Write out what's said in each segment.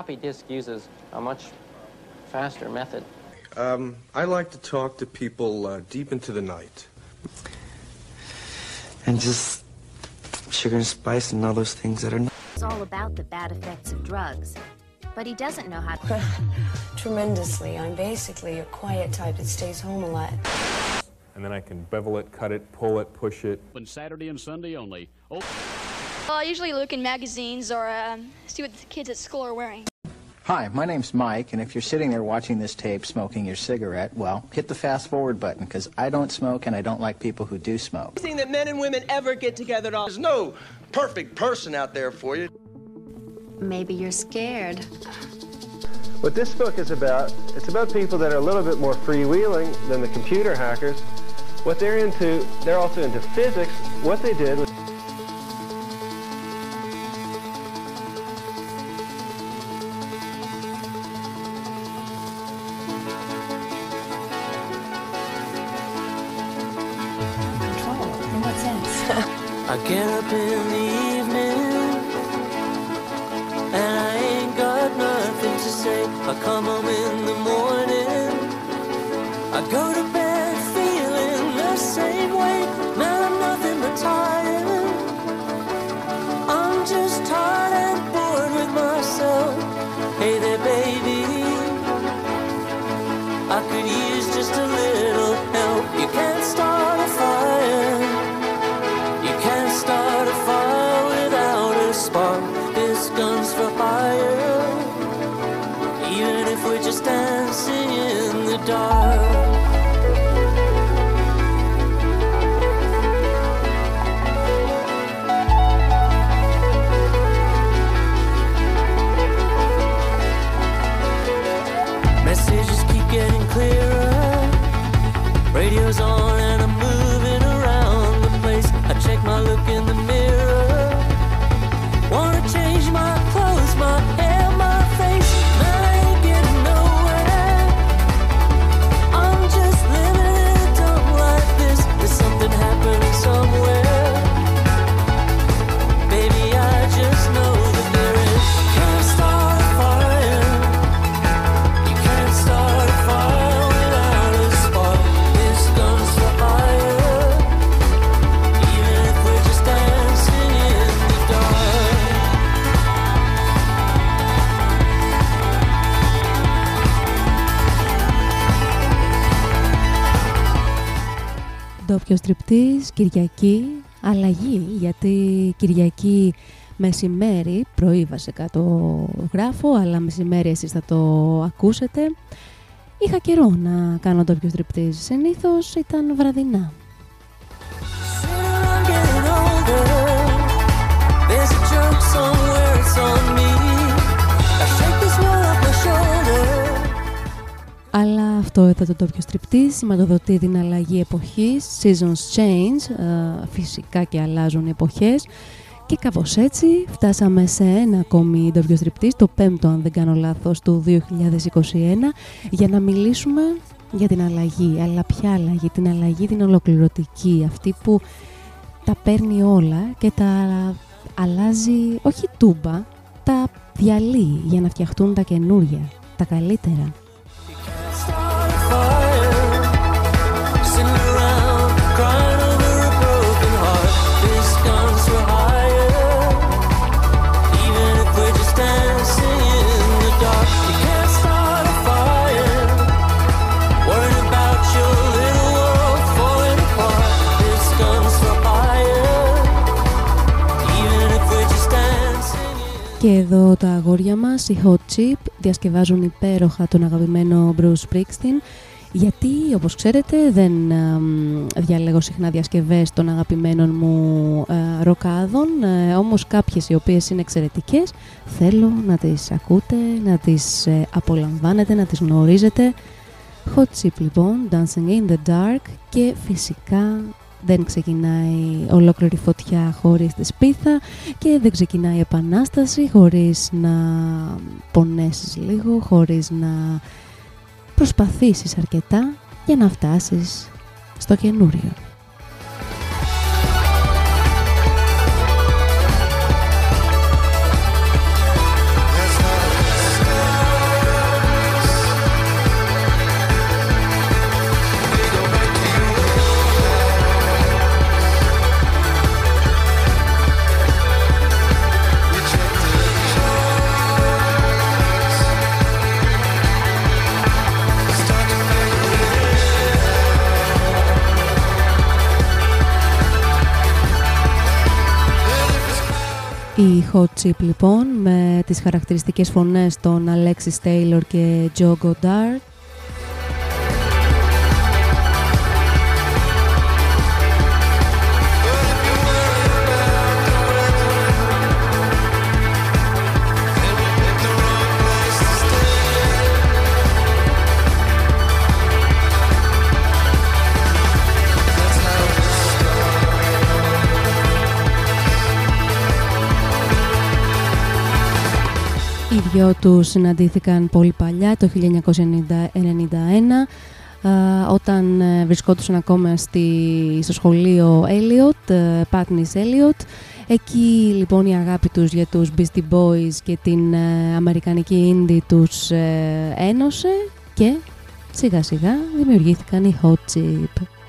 floppy disk uses a much faster method. Um, I like to talk to people uh, deep into the night. And just sugar and spice and all those things that are not. It's all about the bad effects of drugs. But he doesn't know how to. Tremendously. I'm basically a quiet type that stays home a lot. And then I can bevel it, cut it, pull it, push it. On Saturday and Sunday only. Oh. Well, I usually look in magazines or um, see what the kids at school are wearing. Hi, my name's Mike, and if you're sitting there watching this tape smoking your cigarette, well, hit the fast forward button, because I don't smoke and I don't like people who do smoke. Everything that men and women ever get together on. There's no perfect person out there for you. Maybe you're scared. What this book is about, it's about people that are a little bit more freewheeling than the computer hackers. What they're into, they're also into physics. What they did was Κυριακής, αλλαγή, γιατί Κυριακή μεσημέρι, πρωί βασικά το γράφω, αλλά μεσημέρι εσείς θα το ακούσετε. Είχα καιρό να κάνω ντόπιο τριπτής, συνήθως ήταν βραδινά. I'm getting older. There's a joke somewhere, it's on me. Αλλά αυτό εδώ το ντόπιο τριπτής σηματοδοτεί την αλλαγή εποχής, seasons change, ε, φυσικά και αλλάζουν οι εποχές και κάπως έτσι φτάσαμε σε ένα ακόμη ντόπιο τριπτής, το πέμπτο αν δεν κάνω λάθος του 2021 για να μιλήσουμε για την αλλαγή, αλλά ποια αλλαγή, την αλλαγή την ολοκληρωτική, αυτή που τα παίρνει όλα και τα αλλάζει, όχι τούμπα, τα διαλύει για να φτιαχτούν τα καινούρια, τα καλύτερα. Και εδώ τα αγόρια μας, οι Hot Chip, διασκευάζουν υπέροχα τον αγαπημένο Bruce Springsteen γιατί, όπως ξέρετε, δεν εμ, διαλέγω συχνά διασκευές των αγαπημένων μου ε, ροκάδων, ε, όμως κάποιες οι οποίες είναι εξαιρετικές θέλω να τις ακούτε, να τις ε, απολαμβάνετε, να τις γνωρίζετε. Hot Chip λοιπόν, Dancing in the Dark και φυσικά δεν ξεκινάει ολόκληρη φωτιά χωρίς τη σπίθα και δεν ξεκινάει η επανάσταση χωρίς να πονέσεις λίγο, χωρίς να προσπαθήσεις αρκετά για να φτάσεις στο καινούριο. Η Hot Chip λοιπόν με τις χαρακτηριστικές φωνές των Alexis Taylor και Joe Goddard δυο τους συναντήθηκαν πολύ παλιά, το 1991, α, όταν ε, βρισκόντουσαν ακόμα στη, στο σχολείο Elliot, ε, Patnis Elliot. Εκεί λοιπόν η αγάπη τους για τους Beastie Boys και την ε, αμερικανική indie τους ε, ένωσε και σιγά σιγά δημιουργήθηκαν οι Hot Chip.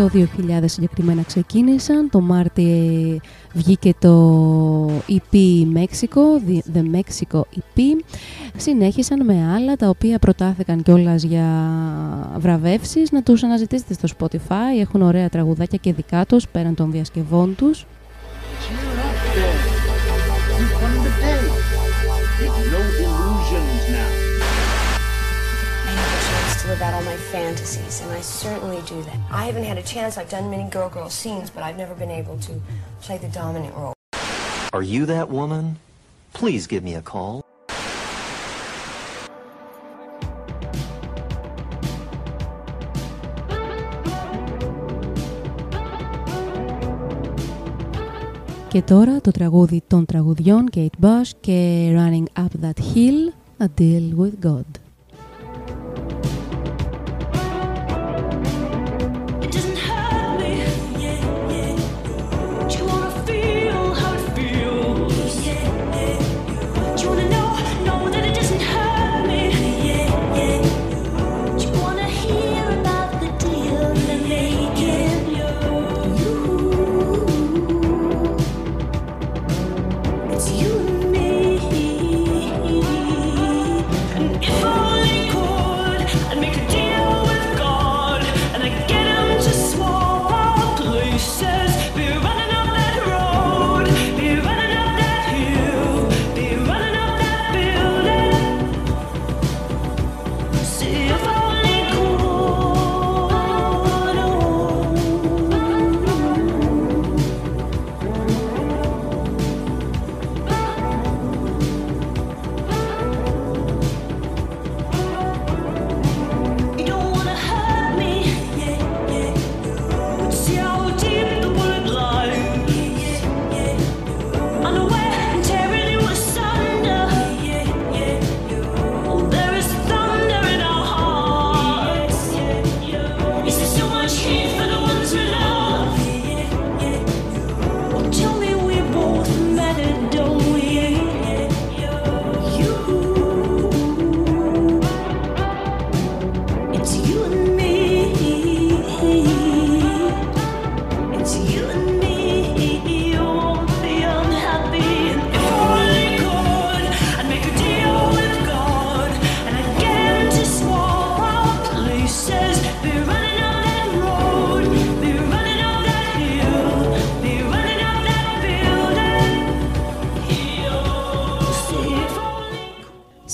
Το 2000 συγκεκριμένα ξεκίνησαν, το Μάρτι βγήκε το EP Mexico, The- The Mexico EP. Συνέχισαν με άλλα τα οποία προτάθηκαν κιόλας για βραβεύσεις. Να τους αναζητήσετε στο Spotify, έχουν ωραία τραγουδάκια και δικά τους πέραν των διασκευών τους. chance to live out all my fantasies, and I certainly do that. I haven't had a chance. I've done many girl girl scenes, but I've never been able to play the dominant role. Are you that woman? Please give me a call. Και τώρα το τραγούδι των τραγουδιών Kate Bush και Running Up That Hill, A Deal With God.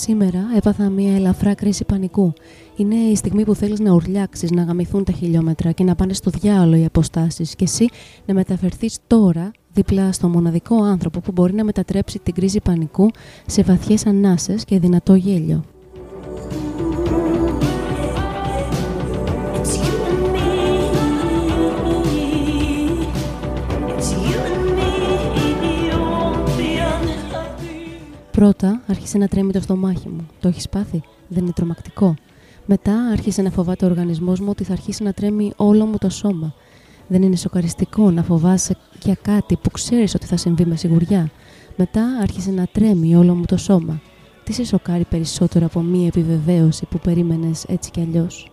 Σήμερα έπαθα μια ελαφρά κρίση πανικού. Είναι η στιγμή που θέλεις να ουρλιάξεις, να γαμηθούν τα χιλιόμετρα και να πάνε στο διάολο οι αποστάσεις και εσύ να μεταφερθείς τώρα δίπλα στο μοναδικό άνθρωπο που μπορεί να μετατρέψει την κρίση πανικού σε βαθιές ανάσες και δυνατό γέλιο. Πρώτα άρχισε να τρέμει το στομάχι μου. Το έχεις πάθει; Δεν είναι τρομακτικό. Μετά άρχισε να φοβάται ο οργανισμός μου ότι θα αρχίσει να τρέμει όλο μου το σώμα. Δεν είναι σοκαριστικό να φοβάσαι για κάτι που ξέρεις ότι θα συμβεί με σιγουριά. Μετά άρχισε να τρέμει όλο μου το σώμα. Τι σε σοκάρει περισσότερο από μία επιβεβαίωση που περίμενες έτσι κι αλλιώς;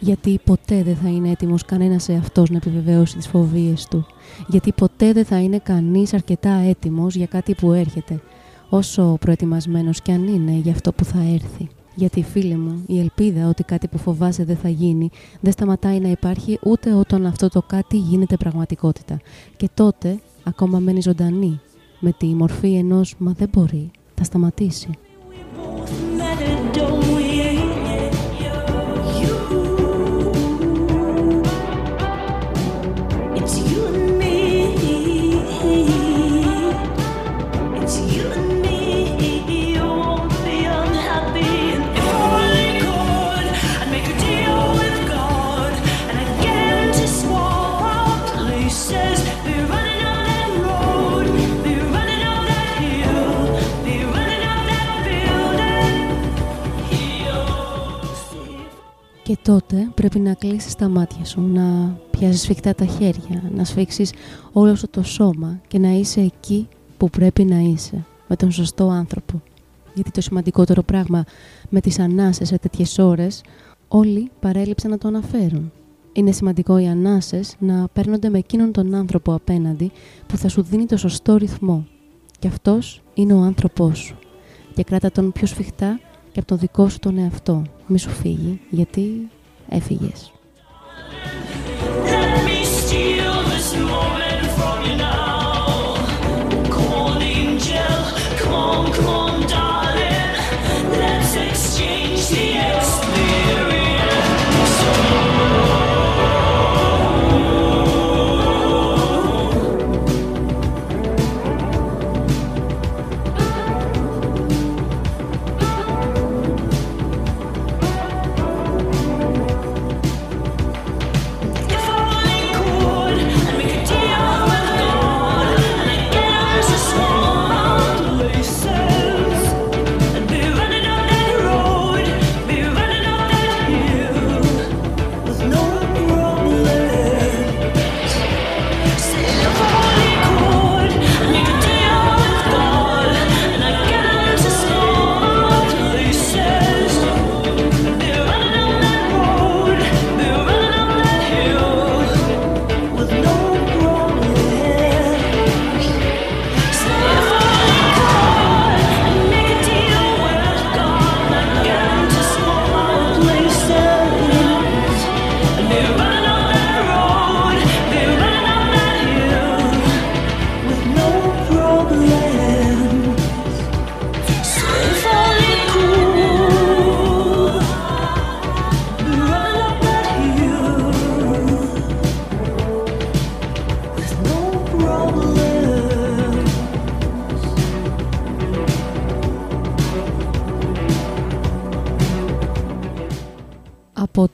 Γιατί ποτέ δεν θα είναι έτοιμος κανένας εαυτός να επιβεβαιώσει τις φοβίες του. Γιατί ποτέ δεν θα είναι κανείς αρκετά έτοιμος για κάτι που έρχεται, όσο προετοιμασμένος κι αν είναι για αυτό που θα έρθει. Γιατί φίλε μου, η ελπίδα ότι κάτι που φοβάσαι δεν θα γίνει δεν σταματάει να υπάρχει ούτε όταν αυτό το κάτι γίνεται πραγματικότητα. Και τότε ακόμα μένει ζωντανή με τη μορφή ενός «μα δεν μπορεί, θα σταματήσει». Και τότε πρέπει να κλείσεις τα μάτια σου, να πιάσεις σφιχτά τα χέρια, να σφίξεις όλο σου το σώμα και να είσαι εκεί που πρέπει να είσαι, με τον σωστό άνθρωπο. Γιατί το σημαντικότερο πράγμα με τις ανάσες σε τέτοιες ώρες, όλοι παρέλειψαν να το αναφέρουν. Είναι σημαντικό οι ανάσες να παίρνονται με εκείνον τον άνθρωπο απέναντι που θα σου δίνει το σωστό ρυθμό. Και αυτός είναι ο άνθρωπός σου. Και κράτα τον πιο σφιχτά και από τον δικό σου τον εαυτό. Μη σου φύγει, γιατί έφυγες. Let me steal this moment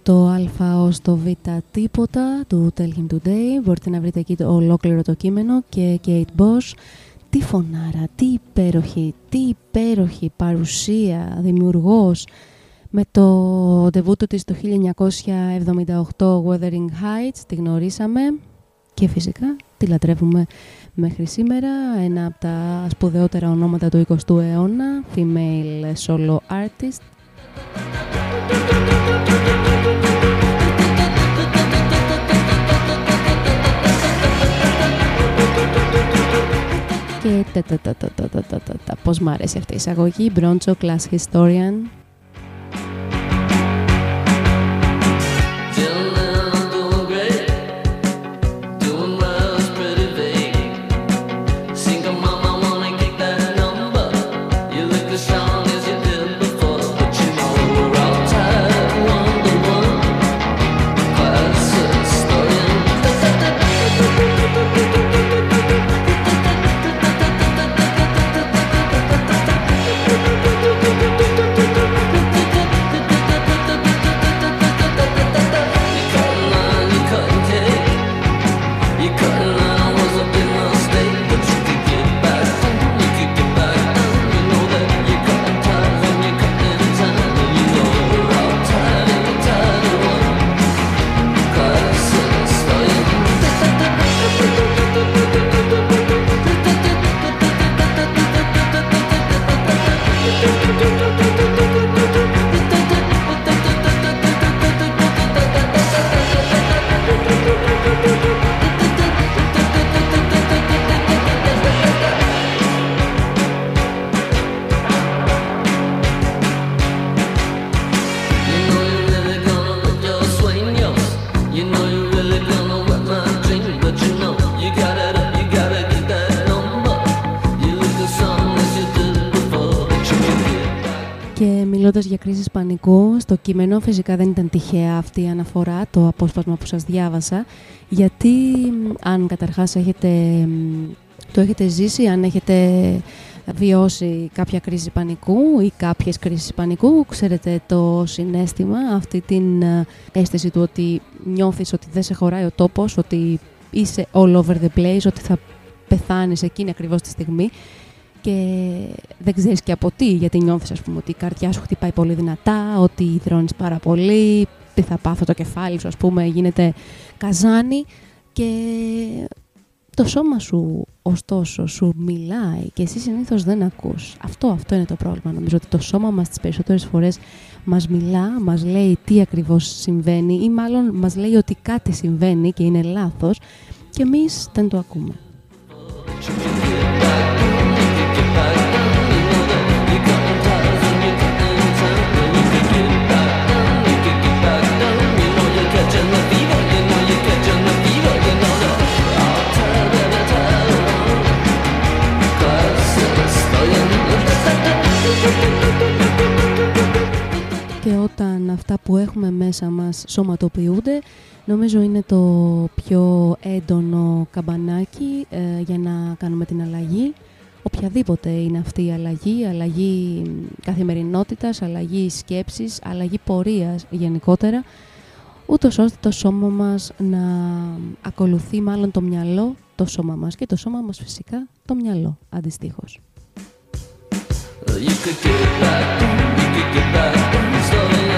το Α ως το Β τίποτα του Tell Him Today. Μπορείτε να βρείτε εκεί το ολόκληρο το κείμενο και Kate Bosch τι φωνάρα, τι υπέροχη, τι υπέροχη παρουσία, δημιουργός με το ντεβούτο της το 1978 Wuthering Heights, τη γνωρίσαμε και φυσικά τη λατρεύουμε μέχρι σήμερα, ένα από τα σπουδαιότερα ονόματα του 20ου αιώνα, female solo artist τα τα τα τα τα τα τα τα τα. Πώς μ' αρέσει αυτή η εισαγωγή; Broncho Class Historian κείμενο φυσικά δεν ήταν τυχαία αυτή η αναφορά, το απόσπασμα που σας διάβασα, γιατί μ, αν καταρχάς έχετε, μ, το έχετε ζήσει, αν έχετε βιώσει κάποια κρίση πανικού ή κάποιες κρίσεις πανικού, ξέρετε το συνέστημα, αυτή την ε, αίσθηση του ότι νιώθεις ότι δεν σε χωράει ο τόπος, ότι είσαι all over the place, ότι θα πεθάνεις εκείνη ακριβώς τη στιγμή και δεν ξέρεις και από τι, γιατί νιώθεις ας πούμε ότι η καρδιά σου χτυπάει πολύ δυνατά, ότι υδρώνεις πάρα πολύ, τι θα πάθω το κεφάλι σου ας πούμε, γίνεται καζάνι και το σώμα σου ωστόσο σου μιλάει και εσύ συνήθως δεν ακούς. Αυτό, αυτό είναι το πρόβλημα. Νομίζω ότι το σώμα μας τις περισσότερες φορές μας μιλά, μας λέει τι ακριβώς συμβαίνει ή μάλλον μας λέει ότι κάτι συμβαίνει και είναι λάθος και εμείς δεν το ακούμε. Όταν αυτά που έχουμε μέσα μας σωματοποιούνται, νομίζω είναι το πιο έντονο καμπανάκι ε, για να κάνουμε την αλλαγή. Οποιαδήποτε είναι αυτή η αλλαγή, αλλαγή καθημερινότητας, αλλαγή σκέψης, αλλαγή πορείας γενικότερα, ούτως ώστε το σώμα μας να ακολουθεί μάλλον το μυαλό, το σώμα μας και το σώμα μας φυσικά το μυαλό αντιστοίχως. You could get back, que quedas con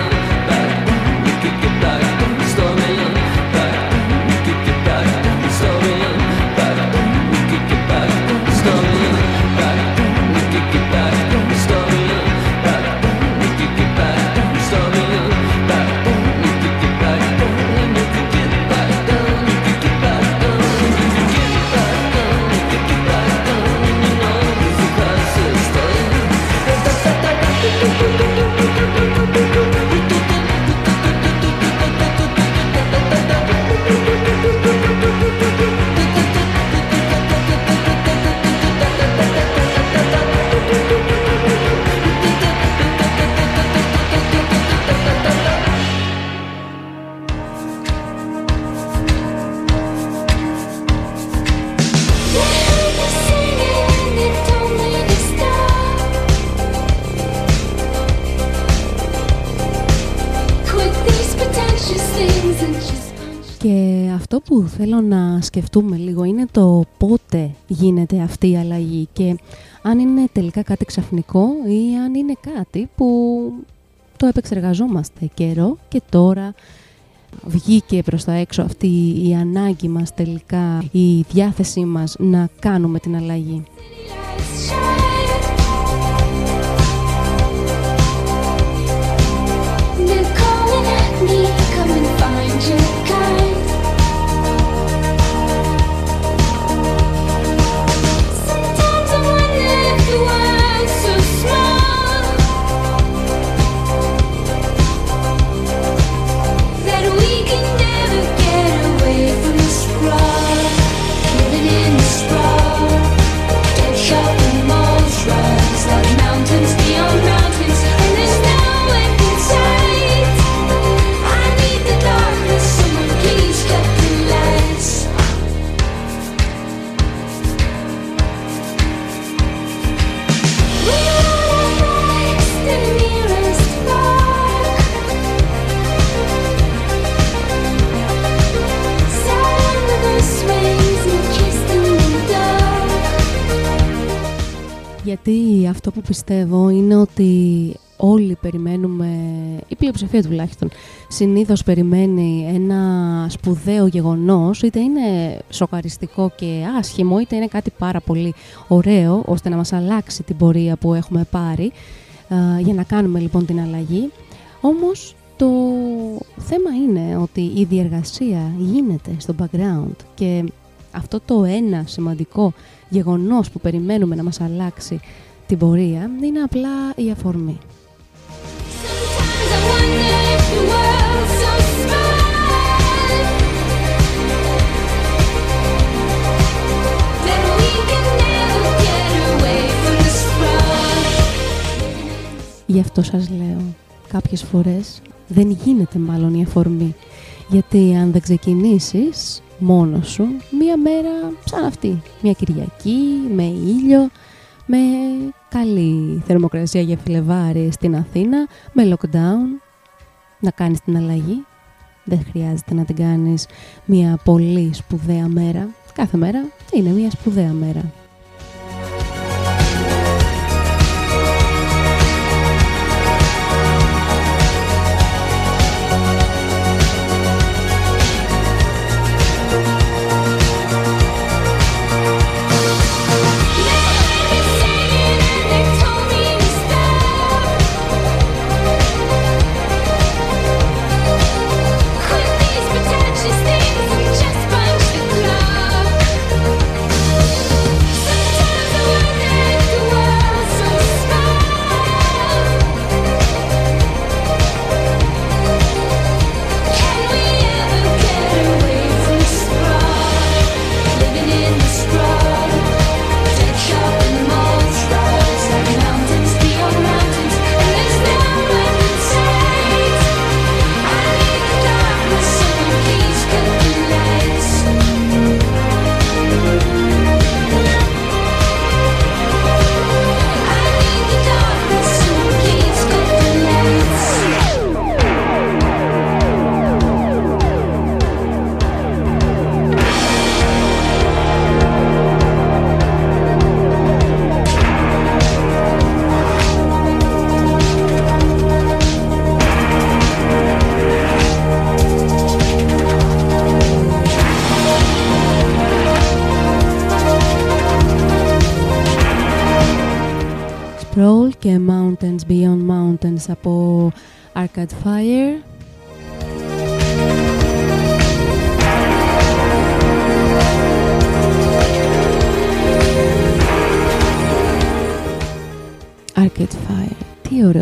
Και αυτό που θέλω να σκεφτούμε λίγο είναι το πότε γίνεται αυτή η αλλαγή και αν είναι τελικά κάτι ξαφνικό ή αν είναι κάτι που το επεξεργαζόμαστε καιρό και τώρα βγήκε προς τα έξω αυτή η ανάγκη μας τελικά, η διάθεσή μας να κάνουμε την αλλαγή. Γιατί αυτό που πιστεύω είναι ότι όλοι περιμένουμε, η πλειοψηφία τουλάχιστον, συνήθως περιμένει ένα σπουδαίο γεγονός, είτε είναι σοκαριστικό και άσχημο, είτε είναι κάτι πάρα πολύ ωραίο, ώστε να μας αλλάξει την πορεία που έχουμε πάρει, α, για να κάνουμε λοιπόν την αλλαγή. Όμως το θέμα είναι ότι η διεργασία γίνεται στο background και αυτό το ένα σημαντικό γεγονός που περιμένουμε να μας αλλάξει την πορεία είναι απλά η αφορμή. I wonder if the world's so small that we can never get away from the sprawl. Η Γι' αυτό σας λέω, κάποιες φορές δεν γίνεται μάλλον η αφορμή. Γιατί αν δεν ξεκινήσεις μόνος σου, μία μέρα σαν αυτή, μια Κυριακή, με ήλιο, με καλή θερμοκρασία για Φλεβάρι στην Αθήνα, με lockdown, να κάνεις την αλλαγή. Δεν χρειάζεται να την κάνεις μια πολύ σπουδαία μέρα. Κάθε μέρα είναι μια σπουδαία μέρα.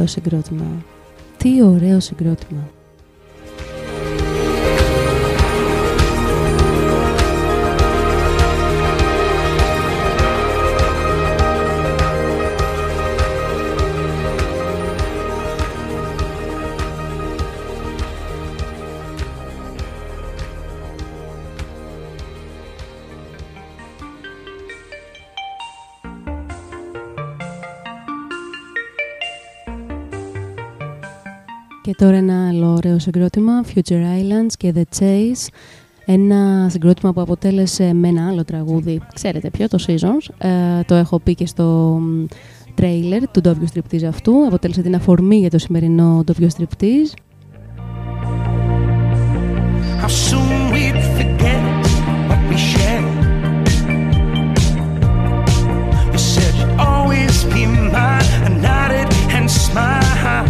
Συγκρότημα. Τι ωραίο συγκρότημα. Τώρα ένα άλλο ωραίο συγκρότημα, Future Islands και The Chase. Ένα συγκρότημα που αποτέλεσε με ένα άλλο τραγούδι, ξέρετε ποιο, το Seasons. Ε, το έχω πει και στο τρέιλερ του Doppio Striptease αυτού. Αποτέλεσε την αφορμή για το σημερινό Doppio Striptease. How soon we'd forget what we shared. You said you'd always be mine. I nodded and smiled,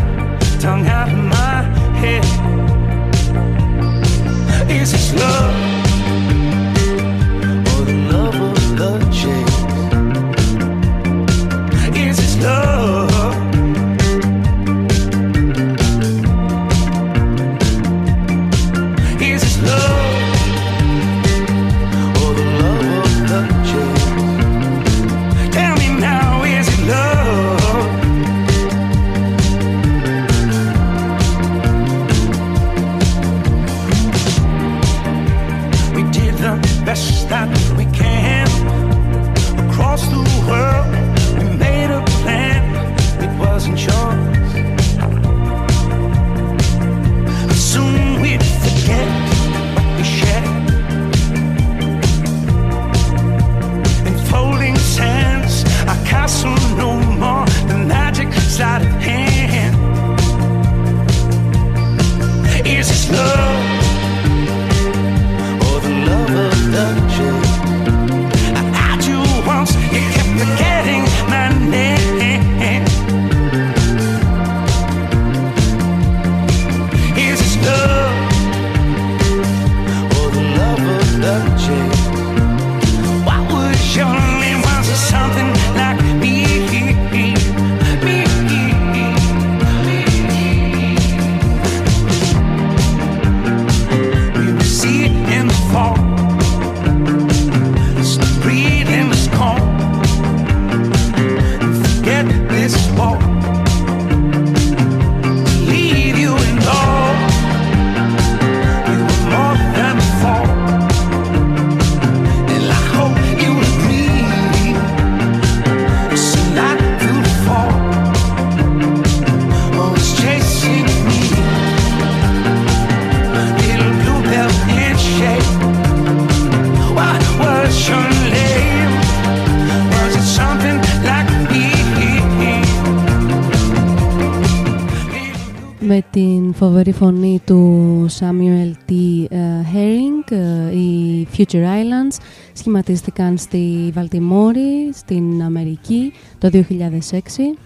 tongue love inside φοβερή φωνή του Samuel T. ε, Herring, ε, οι Future Islands σχηματίστηκαν στη Βαλτιμόρη, στην Αμερική, το 2006.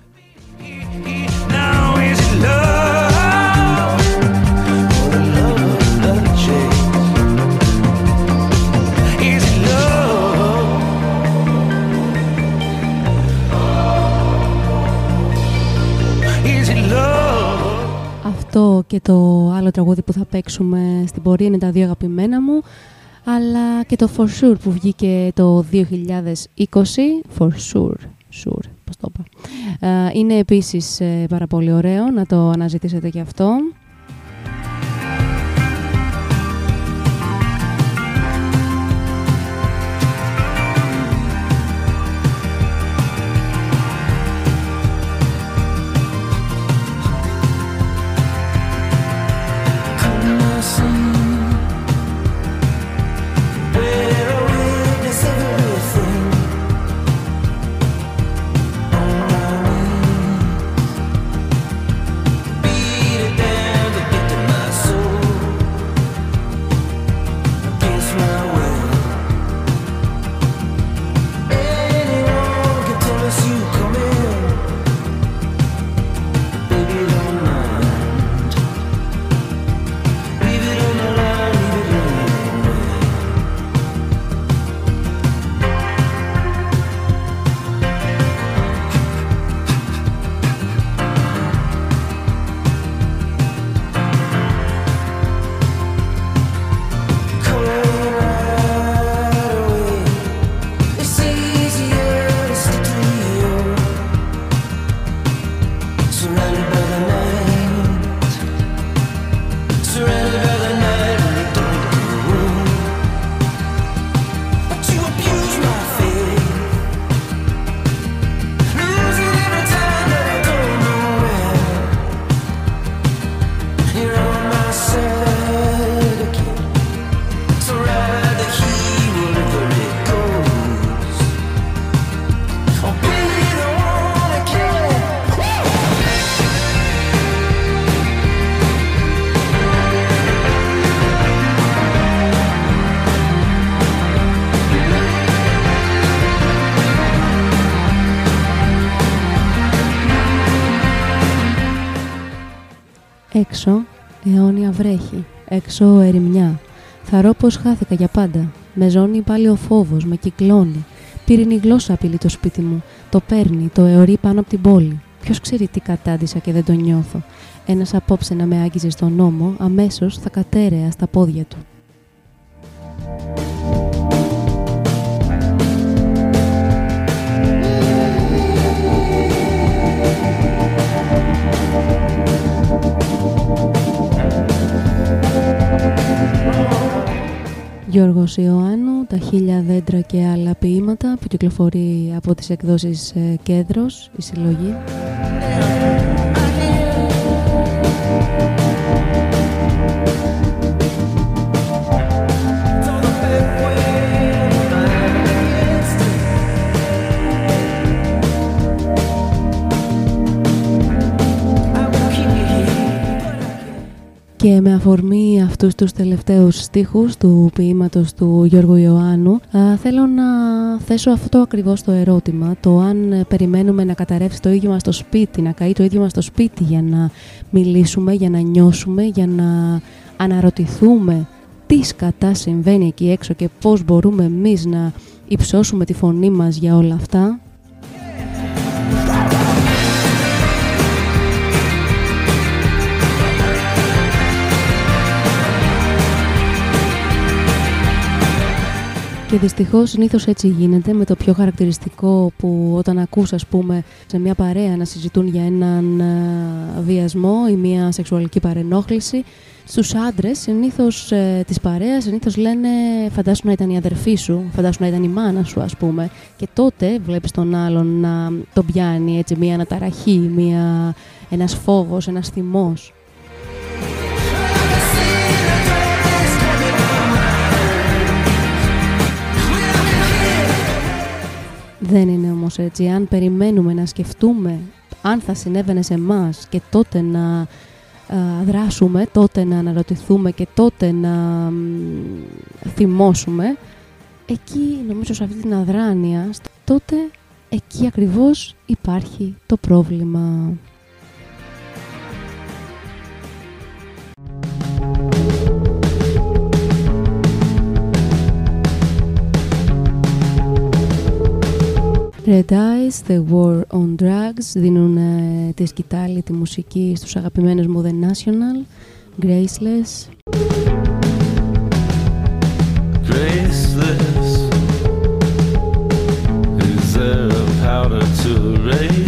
Αυτό και το άλλο τραγούδι που θα παίξουμε στην πορεία είναι τα δύο αγαπημένα μου αλλά και το For Sure που βγήκε το 2020 For Sure, sure πώς το είπα. Ε, Είναι επίσης ε, πάρα πολύ ωραίο να το αναζητήσετε και αυτό. Βρέχει, έξω ερημιά. Θαρώ πως χάθηκα για πάντα. Με ζώνει πάλι ο φόβος, με κυκλώνει. Πύρινη γλώσσα απειλεί το σπίτι μου. Το παίρνει, το αιωρεί πάνω από την πόλη. Ποιος ξέρει τι κατάντησα και δεν το νιώθω. Ένας απόψε να με άγγιζε στον νόμο, αμέσως θα κατέρεα στα πόδια του. Γιώργος Ιωάννου, τα χίλια δέντρα και άλλα ποίηματα που κυκλοφορεί από τις εκδόσεις ε, Κέντρος, η συλλογή. Και με αφορμή αυτούς τους τελευταίους στίχους του ποίηματος του Γιώργου Ιωάννου α, θέλω να θέσω αυτό ακριβώς το ερώτημα το αν ε, περιμένουμε να καταρρεύσει το ίδιο μας το σπίτι, να καεί το ίδιο μας το σπίτι για να μιλήσουμε, για να νιώσουμε, για να αναρωτηθούμε τι σκατά συμβαίνει εκεί έξω και πώς μπορούμε εμείς να υψώσουμε τη φωνή μας για όλα αυτά. Και δυστυχώς συνήθως έτσι γίνεται με το πιο χαρακτηριστικό που όταν ακούς ας πούμε σε μια παρέα να συζητούν για έναν ε, βιασμό ή μια σεξουαλική παρενόχληση στους άντρες συνήθως ε, της παρέας συνήθως λένε φαντάσου να ήταν η αδερφή σου, φαντάσου να ήταν η μάνα σου ας πούμε και τότε βλέπεις τον άλλον να τον πιάνει έτσι μια αναταραχή, μια, ένας φόβος, ένας θυμός. Δεν είναι όμως έτσι. Αν περιμένουμε να σκεφτούμε αν θα συνέβαινε σε εμάς και τότε να α, δράσουμε, τότε να αναρωτηθούμε και τότε να μ, θυμώσουμε, εκεί νομίζω σε αυτή την αδράνεια, τότε εκεί ακριβώς υπάρχει το πρόβλημα. Red Eyes, The War on Drugs δίνουν ε, τη σκητάλη, τη μουσική στους αγαπημένους μου The National, Graceless. Graceless. Is there a powder to erase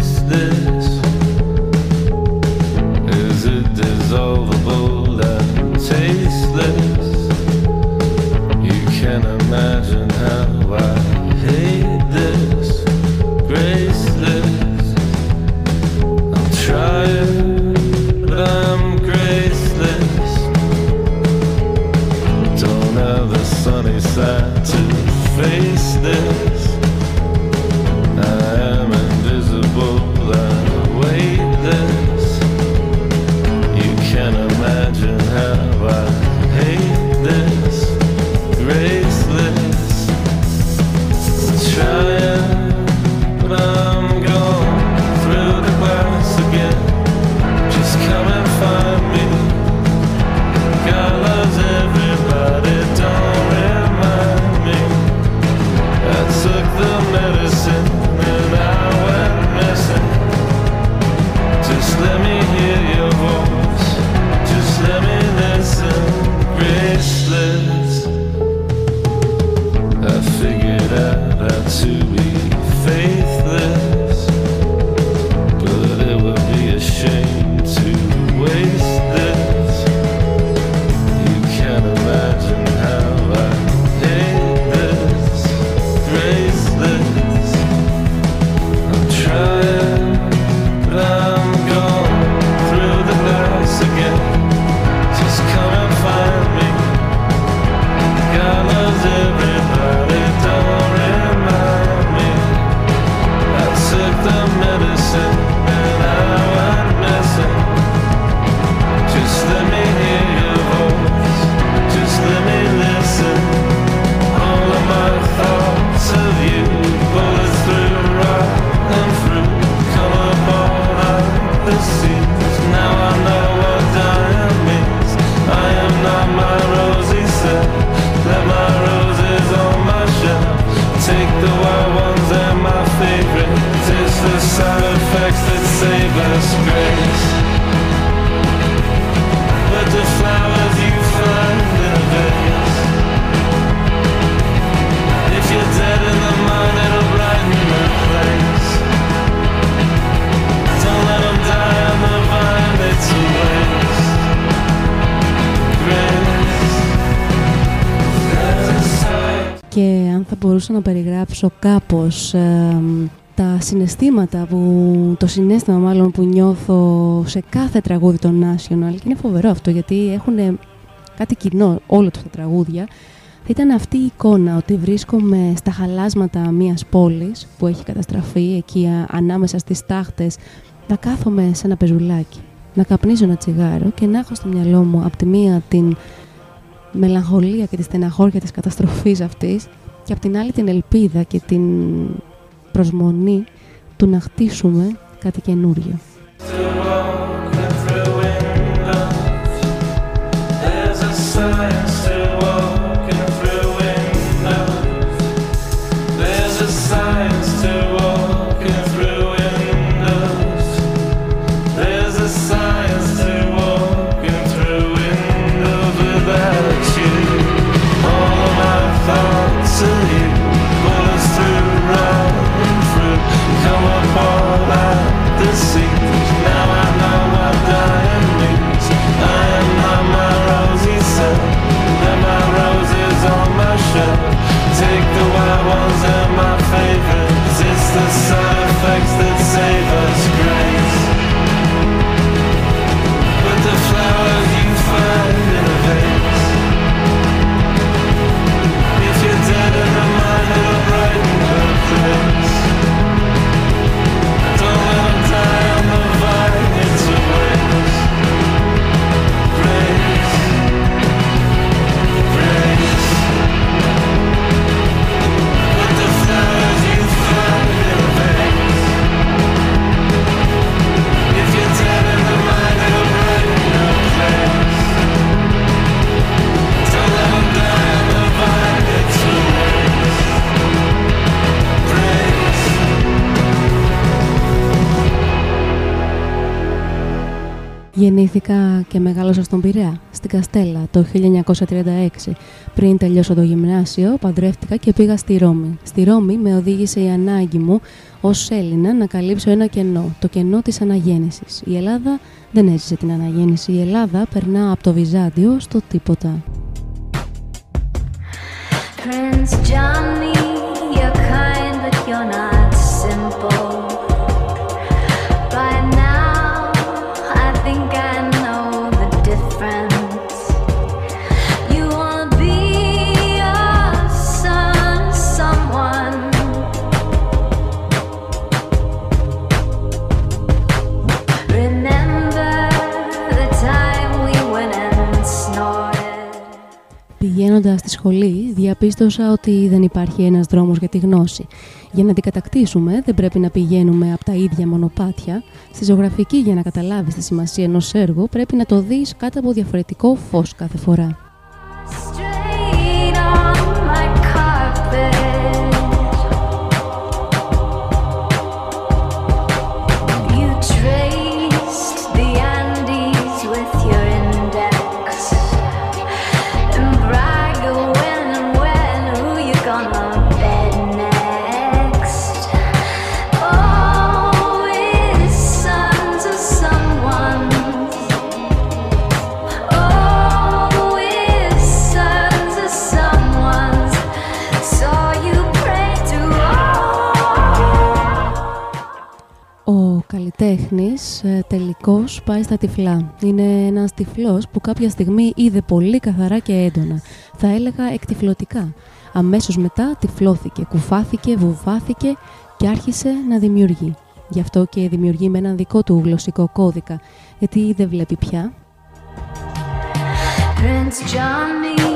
περιγράψω κάπως εμ, τα συναισθήματα που, το συνέστημα μάλλον που νιώθω σε κάθε τραγούδι των National και είναι φοβερό αυτό γιατί έχουν κάτι κοινό όλα τους τα τραγούδια. Θα ήταν αυτή η εικόνα ότι βρίσκομαι στα χαλάσματα μιας πόλης που έχει καταστραφεί εκεί α, ανάμεσα στις τάχτες να κάθομαι σε ένα πεζουλάκι να καπνίζω ένα τσιγάρο και να έχω στο μυαλό μου από τη μία την μελαγχολία και τη στεναχώρια της καταστροφής αυτής και απ' την άλλη την ελπίδα και την προσμονή του να χτίσουμε κάτι καινούριο. Στον Πειραιά, στην Καστέλα, το 1936. Πριν τελειώσω το γυμνάσιο, παντρεύτηκα και πήγα στη Ρώμη. Στη Ρώμη με οδήγησε η ανάγκη μου ως Έλληνα να καλύψω ένα κενό, το κενό της αναγέννησης. Η Ελλάδα δεν έζησε την αναγέννηση. Η Ελλάδα περνά από το Βυζάντιο στο τίποτα. Σχολή, διαπίστωσα ότι δεν υπάρχει ένας δρόμος για τη γνώση. Για να την κατακτήσουμε, δεν πρέπει να πηγαίνουμε από τα ίδια μονοπάτια. Στη ζωγραφική, για να καταλάβεις τη σημασία ενός έργου, πρέπει να το δεις κάτω από διαφορετικό φως κάθε φορά. Καλλιτέχνης ε, τελικώς πάει στα τυφλά. Είναι ένας τυφλός που κάποια στιγμή είδε πολύ καθαρά και έντονα. Θα έλεγα εκτυφλωτικά. Αμέσως μετά τυφλώθηκε, κουφάθηκε, βουβάθηκε και άρχισε να δημιουργεί. Γι' αυτό και δημιουργεί με έναν δικό του γλωσσικό κώδικα, γιατί δεν βλέπει πια; Prince Johnny,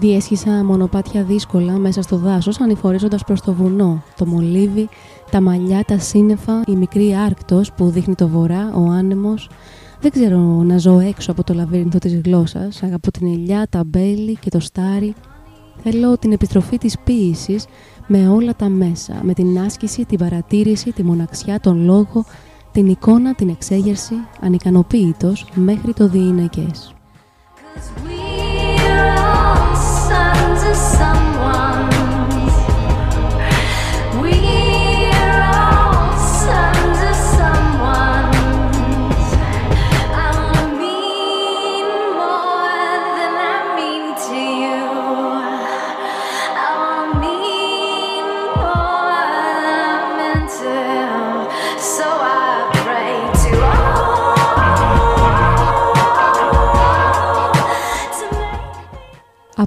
Διέσχισα μονοπάτια δύσκολα μέσα στο δάσος ανηφορίζοντας προς το βουνό, το μολύβι, τα μαλλιά, τα σύννεφα, η μικρή άρκτος που δείχνει το βορρά, ο άνεμος. Δεν ξέρω να ζω έξω από το λαβύρινθο της γλώσσας, αγαπώ την ελιά, τα μπέλη και το στάρι. Θέλω την επιστροφή της ποίησης με όλα τα μέσα, με την άσκηση, την παρατήρηση, τη μοναξιά, τον λόγο, την εικόνα, την εξέγερση, ανικανοποίητος μέχρι το διηνεκές. suns some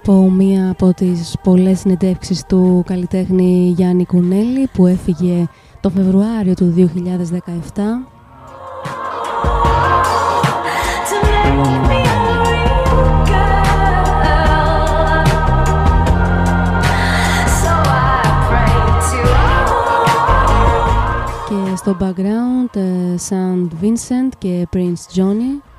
από μία από τις πολλές συνεντεύξεις του καλλιτέχνη Γιάννη Κουνέλη που έφυγε το Φεβρουάριο του 2017 και στο background ε, St. Vincent και Prince Johnny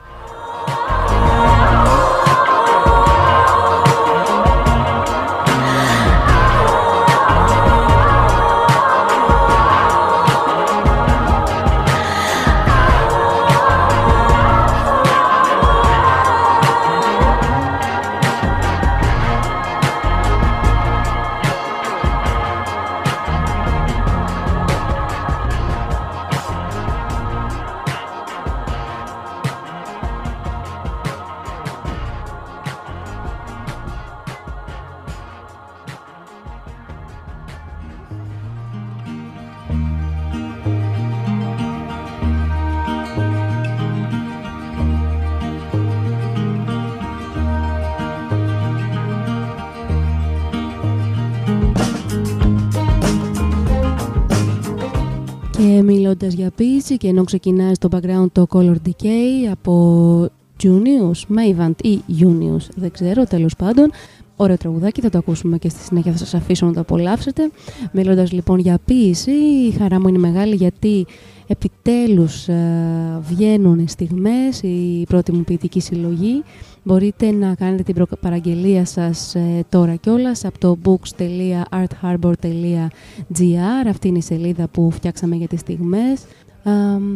για ποίηση και ενώ ξεκινάει στο background το Color Decay από Junius, Mavant ή Junius, δεν ξέρω, τέλος πάντων. Ωραίο τραγουδάκι, θα το ακούσουμε και στη συνέχεια θα σας αφήσω να το απολαύσετε. Μιλώντας λοιπόν για ποίηση, η χαρά μου είναι μεγάλη γιατί επιτέλους ε, βγαίνουν οι στιγμές, η πρώτη μου ποιητική συλλογή. Μπορείτε να κάνετε την προ- παραγγελία σας ε, τώρα κιόλας από το books.artharbor.gr Αυτή είναι η σελίδα που φτιάξαμε για τις στιγμές. Ε,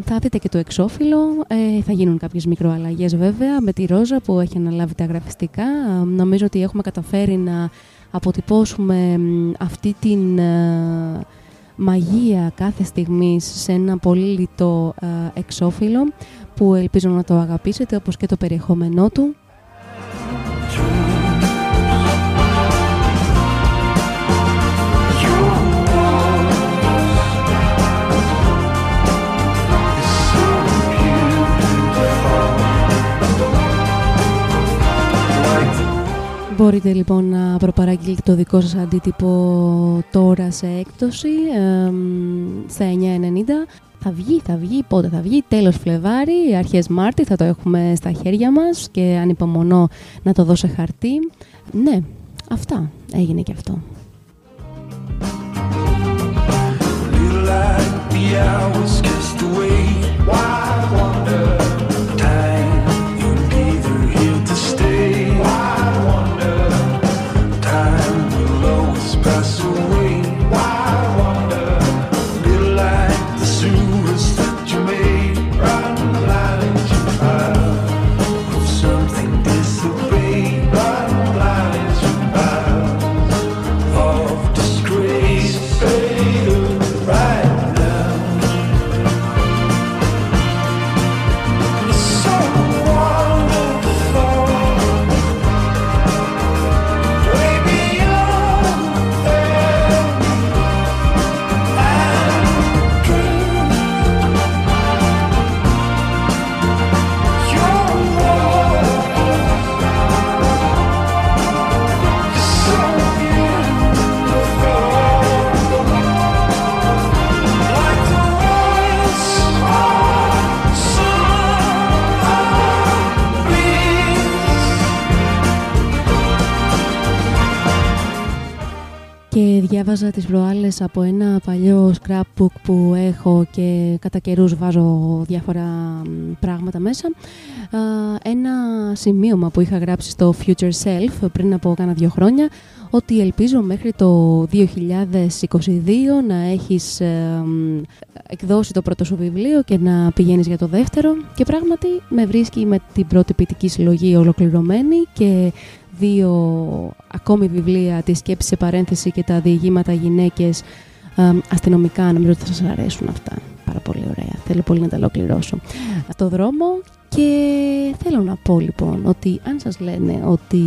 θα δείτε και το εξώφυλλο. Ε, θα γίνουν κάποιες μικροαλλαγές βέβαια με τη Ρόζα που έχει αναλάβει τα γραφιστικά. Ε, νομίζω ότι έχουμε καταφέρει να αποτυπώσουμε μ, αυτή την ε, μαγεία κάθε στιγμής σε ένα πολύ λιτό ε, εξώφυλλο που ελπίζω να το αγαπήσετε όπως και το περιεχόμενό του. Μπορείτε λοιπόν να προπαραγγείλετε το δικό σας αντίτυπο τώρα σε έκπτωση εμ, στα 9.90. Θα βγει, θα βγει, πότε θα βγει, τέλος Φλεβάρι, αρχές Μάρτη θα το έχουμε στα χέρια μας και ανυπομονώ να το δώσω σε χαρτί. Ναι, αυτά, έγινε και αυτό. like διάβαζα τις προάλλες από ένα παλιό scrapbook που έχω και κατά καιρούς βάζω διάφορα μ, πράγματα μέσα. Α, Ένα σημείωμα που είχα γράψει στο Future Self πριν από κάνα δύο χρόνια ότι ελπίζω μέχρι το 2022 να έχεις ε, μ, εκδώσει το πρώτο σου βιβλίο και να πηγαίνεις για το δεύτερο και πράγματι με βρίσκει με την πρώτη ποιητική συλλογή ολοκληρωμένη και δύο ακόμη βιβλία, τη σκέψη σε παρένθεση και τα διηγήματα γυναίκες ε, αστυνομικά, νομίζω ότι θα σας αρέσουν αυτά. Πάρα πολύ ωραία. Θέλω πολύ να τα ολοκληρώσω. Στο δρόμο και θέλω να πω λοιπόν ότι αν σας λένε ότι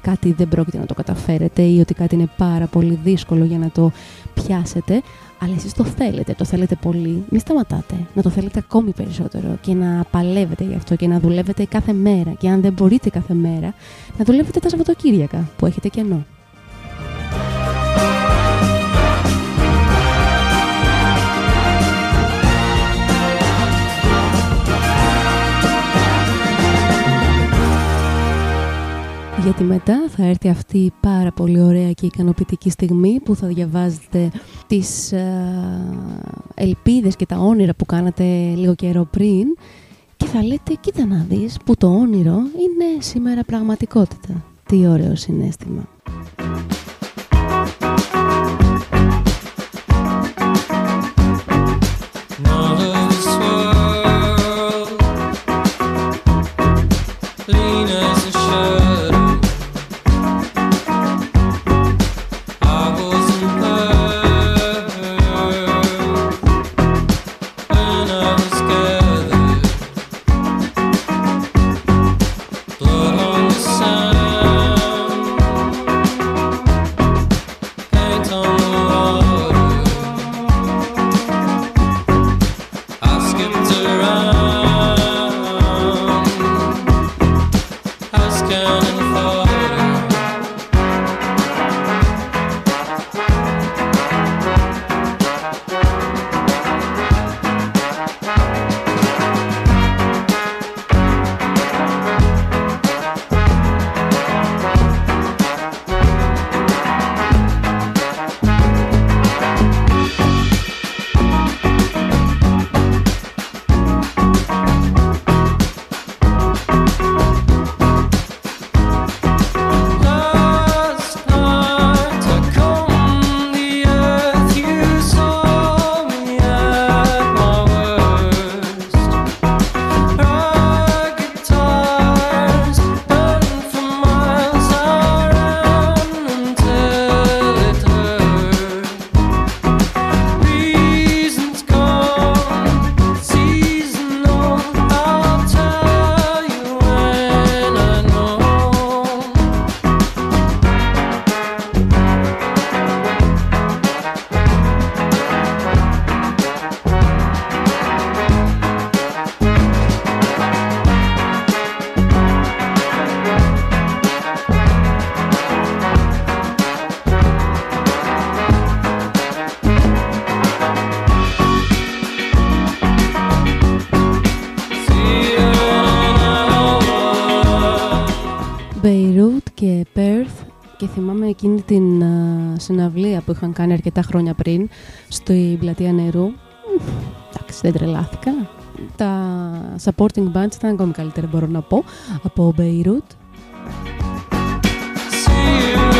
κάτι δεν πρόκειται να το καταφέρετε ή ότι κάτι είναι πάρα πολύ δύσκολο για να το πιάσετε, αλλά εσείς το θέλετε, το θέλετε πολύ, μην σταματάτε. Να το θέλετε ακόμη περισσότερο και να παλεύετε γι' αυτό και να δουλεύετε κάθε μέρα. Και αν δεν μπορείτε κάθε μέρα, να δουλεύετε τα Σαββατοκύριακα που έχετε κενό. Γιατί μετά θα έρθει αυτή η πάρα πολύ ωραία και ικανοποιητική στιγμή που θα διαβάζετε τις ε, ελπίδες και τα όνειρα που κάνατε λίγο καιρό πριν και θα λέτε κοίτα να δεις που το όνειρο είναι σήμερα πραγματικότητα. Τι ωραίο συνέστημα. Συναυλία που είχαν κάνει αρκετά χρόνια πριν στην πλατεία νερού. Μμμ, Εντάξει, δεν τρελάθηκα. Τα supporting bands ήταν ακόμη καλύτερα μπορώ να πω από Beirut. Τα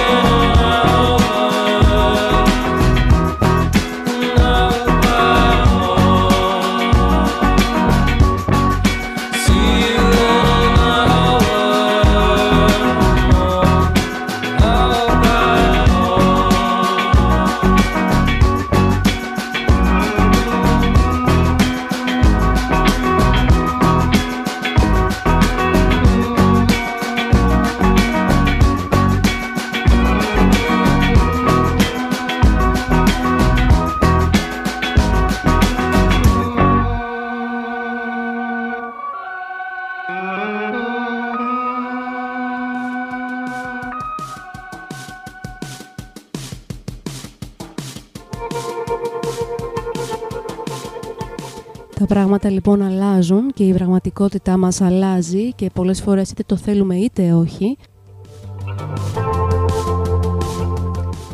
πράγματα λοιπόν αλλάζουν και η πραγματικότητά μας αλλάζει και πολλές φορές είτε το θέλουμε είτε όχι.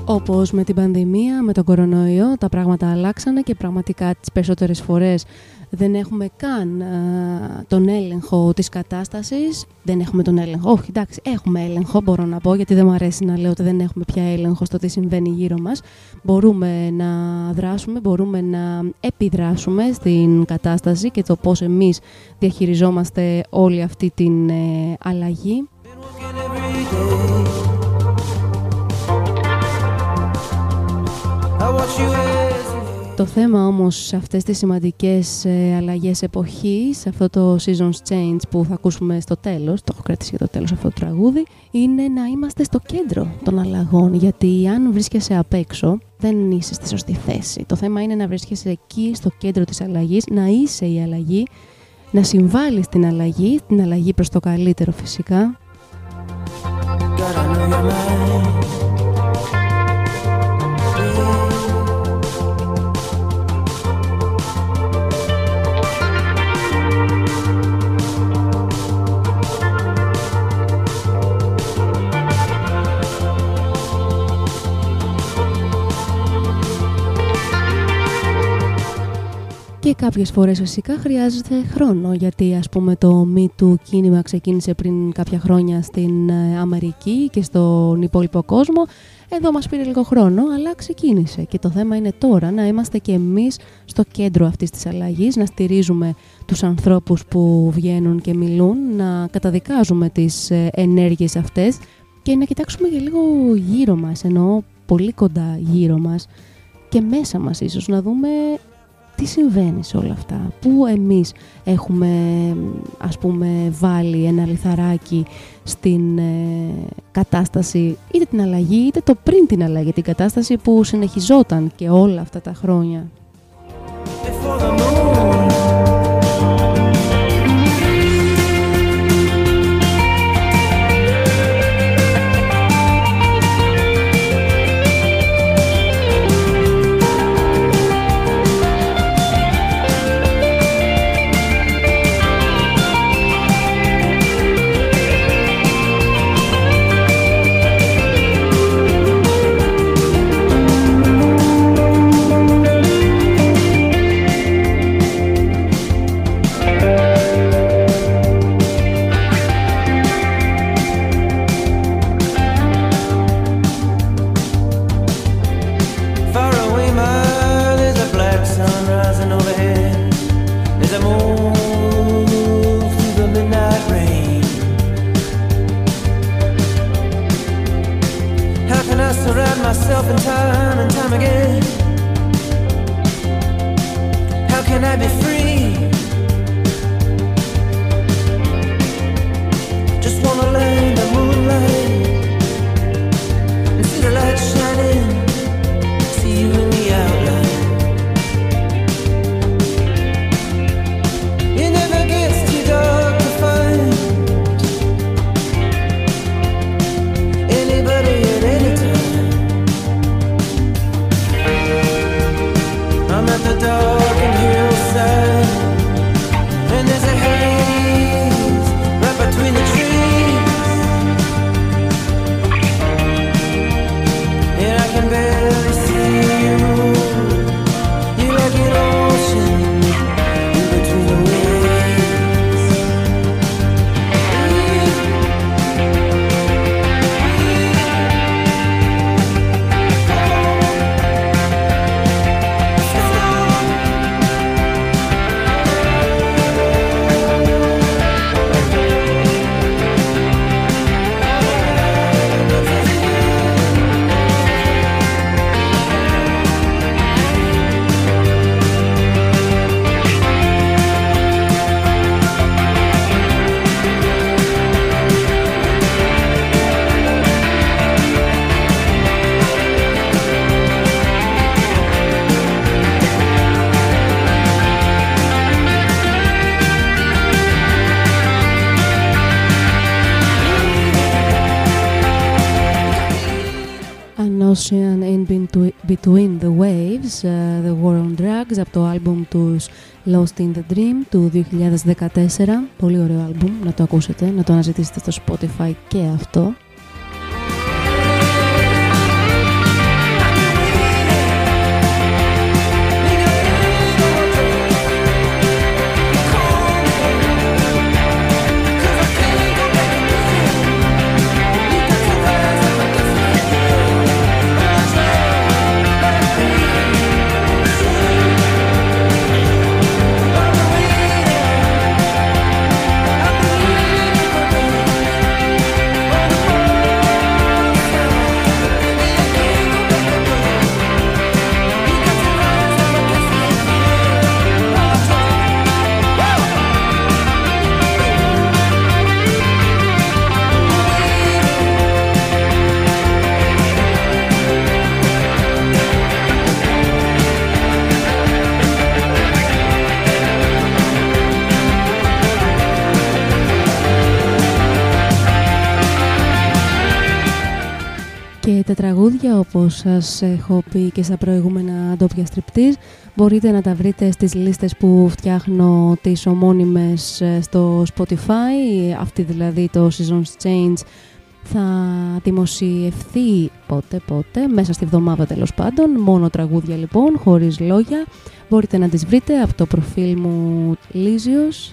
Όπως με την πανδημία, με τον κορονοϊό, τα πράγματα αλλάξανε και πραγματικά τις περισσότερες φορές δεν έχουμε καν α, τον έλεγχο της κατάστασης. Δεν έχουμε τον έλεγχο. Όχι, εντάξει, έχουμε έλεγχο, μπορώ να πω, γιατί δεν μου αρέσει να λέω ότι δεν έχουμε πια έλεγχο στο τι συμβαίνει γύρω μας. Μπορούμε να δράσουμε, μπορούμε να επιδράσουμε στην κατάσταση και το πώς εμείς διαχειριζόμαστε όλη αυτή την ε, αλλαγή. Το θέμα όμως σε αυτές τις σημαντικές ε, αλλαγές εποχής, σε αυτό το Seasons Change που θα ακούσουμε στο τέλος, το έχω κρατήσει για το τέλος αυτό το τραγούδι, είναι να είμαστε στο κέντρο των αλλαγών, γιατί αν βρίσκεσαι απ' έξω δεν είσαι στη σωστή θέση. Το θέμα είναι να βρίσκεσαι εκεί στο κέντρο της αλλαγής, να είσαι η αλλαγή, να συμβάλλεις στην αλλαγή, την αλλαγή προς το καλύτερο φυσικά. Και κάποιες φορές φυσικά χρειάζεται χρόνο γιατί ας πούμε το Me Too κίνημα ξεκίνησε πριν κάποια χρόνια στην ε, Αμερική και στον υπόλοιπο κόσμο. Εδώ μας πήρε λίγο χρόνο αλλά ξεκίνησε και το θέμα είναι τώρα να είμαστε και εμείς στο κέντρο αυτής της αλλαγής, να στηρίζουμε τους ανθρώπους που βγαίνουν και μιλούν, να καταδικάζουμε τις ε, ενέργειες αυτές και να κοιτάξουμε και λίγο γύρω μας, εννοώ πολύ κοντά γύρω μας και μέσα μας ίσως να δούμε τι συμβαίνει σε όλα αυτά, πού εμείς έχουμε ας πούμε βάλει ένα λιθαράκι στην ε, κατάσταση είτε την αλλαγή είτε το πριν την αλλαγή, την κατάσταση που συνεχιζόταν και όλα αυτά τα χρόνια; Από το άλμπουμ τους Lost in the Dream του 2014. Πολύ ωραίο άλμπουμ, να το ακούσετε, να το αναζητήσετε στο Spotify και αυτό. Όπως σας έχω πει και στα προηγούμενα ντόπια στριπτής μπορείτε να τα βρείτε στις λίστες που φτιάχνω τις ομώνυμες ε, στο Spotify. Αυτή δηλαδή το Seasons Change θα δημοσιευθεί πότε πότε μέσα στη βδομάδα τέλος πάντων. Μόνο τραγούδια λοιπόν χωρίς λόγια. Μπορείτε να τις βρείτε από το προφίλ μου Λίζιος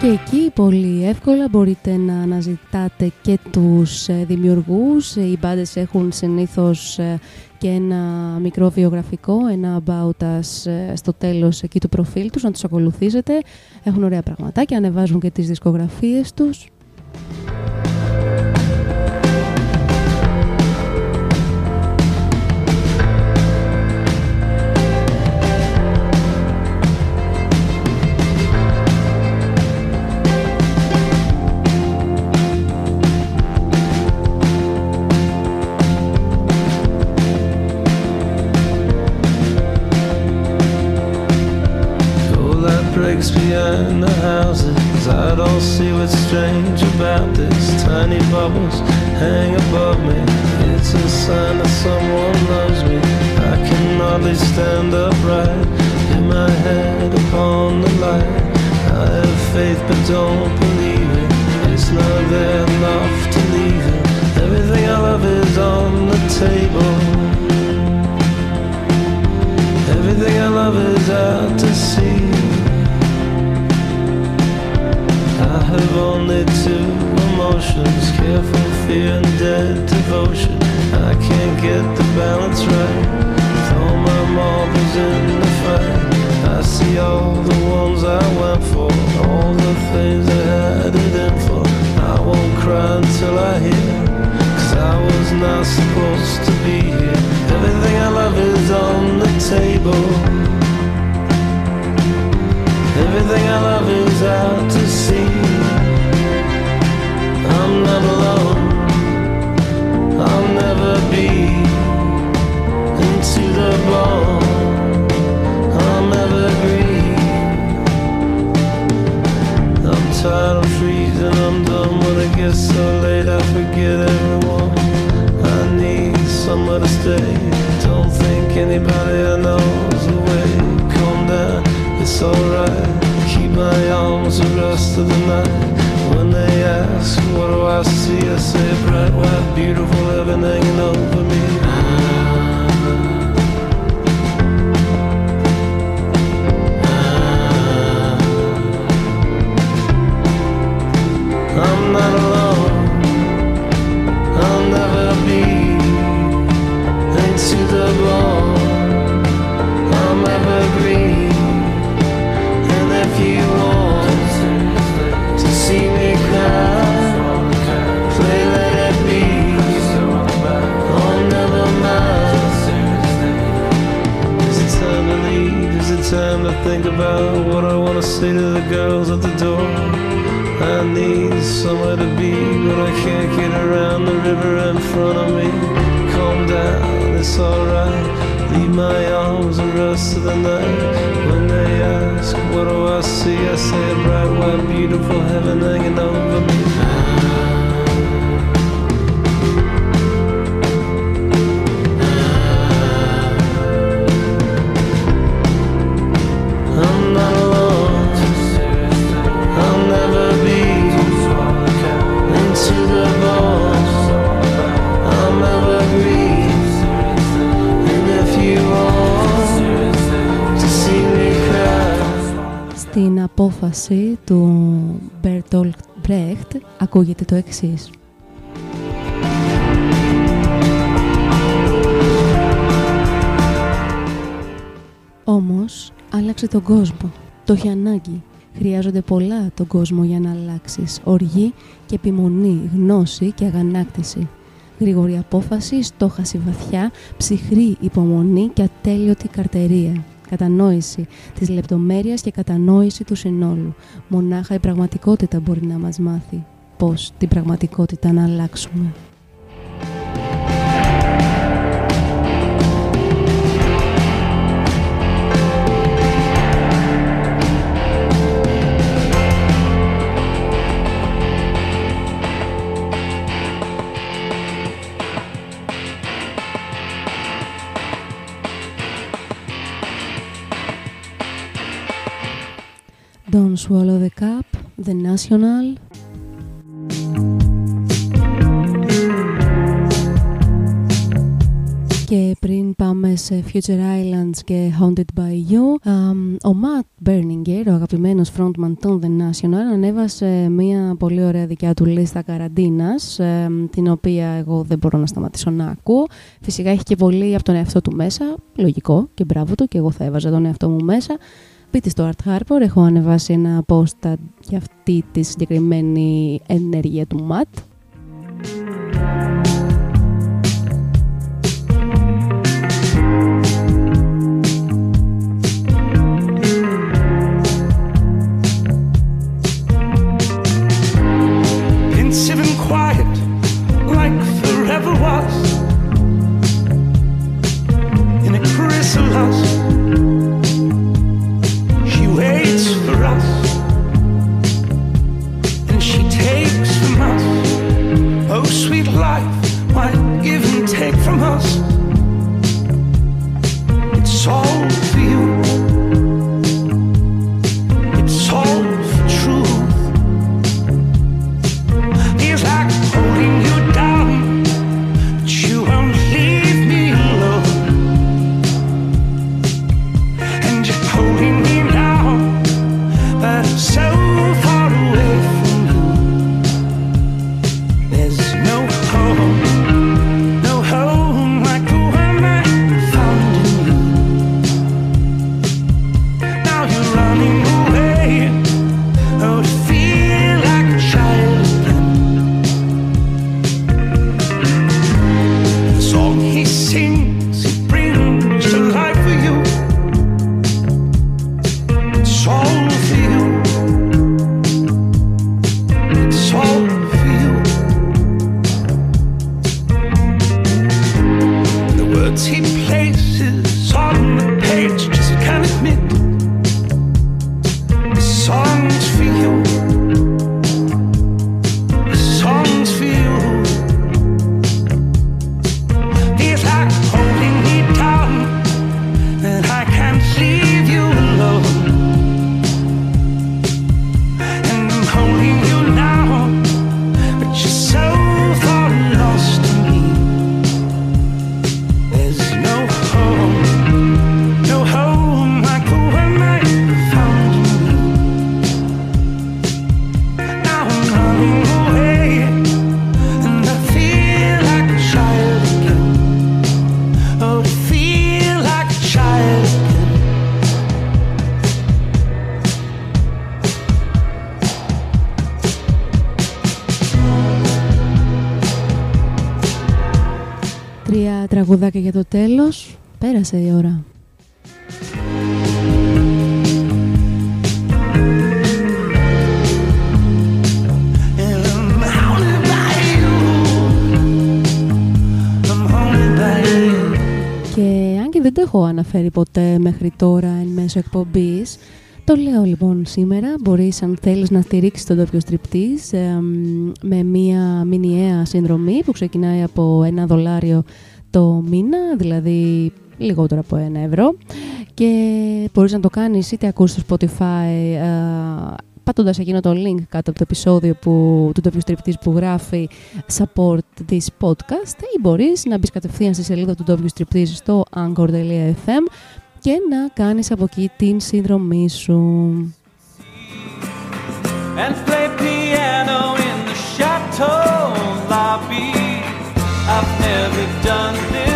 Και εκεί πολύ εύκολα μπορείτε να αναζητάτε και τους ε, δημιουργούς. Ε, Οι μπάντες έχουν συνήθως ε, και ένα μικρό βιογραφικό, ένα about us ε, στο τέλος εκεί του προφίλ τους, να τους ακολουθήσετε. Έχουν ωραία πραγματάκια, ανεβάζουν και τις δισκογραφίες τους. Don't see what's strange about this. Tiny bubbles hang above me. It's a sign that someone loves me. I can hardly stand upright. Lay my head upon the light. I have faith but don't believe it. It's not there enough to leave it. Everything I love is on the table. Everything I love is out to sea. Have only two emotions careful fear and dead devotion. I can't get the balance right. Throw my marbles in the fight. I see all the ones I went for, all the things I had it in for. I won't cry until I hear. Cause I was not supposed to be here. Everything I love is on the table. Everything I love is out to sea. I'm alone. I'll never be into the. I'm. I'm tired of freezing. I'm done when it gets so late. I forget everyone. I need somewhere to stay. Don't think anybody I know's the way. Calm down, it's alright. Keep my arms the rest of the night. When they ask, what do I see? I say bright, white, beautiful, heaven hanging over me. Think about what I want to say to the girls at the door? I need somewhere to be, but I can't get around the river in front of me. Calm down, it's alright. Leave my arms the rest of the night when they ask. ask, what do I see? I say a bright, white, beautiful heaven hanging over me. Απόφαση του Bertolt Brecht ακούγεται το εξής. Όμως άλλαξε τον κόσμο. Το έχει ανάγκη. Χρειάζονται πολλά τον κόσμο για να αλλάξεις. Οργή και επιμονή, γνώση και αγανάκτηση. Γρήγορη απόφαση, στόχαση βαθιά, ψυχρή υπομονή και ατέλειωτη καρτερία. Κατανόηση της λεπτομέρειας και κατανόηση του συνόλου. Μονάχα η πραγματικότητα μπορεί να μας μάθει πώς την πραγματικότητα να αλλάξουμε. Don't swallow the cup, the national. Και πριν πάμε σε Future Islands και Haunted by You, αμ, ο Matt Berninger, ο αγαπημένος frontman των The National, ανέβασε μια πολύ ωραία δικιά του λίστα καραντίνας, εμ, την οποία εγώ δεν μπορώ να σταματήσω να ακούω. Φυσικά έχει και πολύ από τον εαυτό του μέσα, λογικό και μπράβο του και εγώ θα έβαζα τον εαυτό μου μέσα. Μπείτε στο Art Harbor, έχω ανεβάσει ένα post για αυτή τη συγκεκριμένη ενέργεια του Matt. και για το τέλος. Πέρασε η ώρα. Και αν και δεν το έχω αναφέρει ποτέ μέχρι τώρα εν μέσω εκπομπής, το λέω λοιπόν σήμερα, μπορείς αν θέλεις να στηρίξεις τον τόπιο στριπτής ε, με μία μηνιαία συνδρομή που ξεκινάει από ένα δολάριο το μήνα, δηλαδή λιγότερο από ένα ευρώ και μπορείς να το κάνεις είτε ακούς στο Spotify ε, πατώντας εκείνο το link κάτω από το επεισόδιο που, του τόπιου στριπτής που γράφει support this podcast ή μπορείς να μπεις κατευθείαν στη σελίδα του τόπιου στριπτής στο anchor.fm και να κάνεις από εκεί την συνδρομή σου. And piano in the chateau lobby. I've never done this.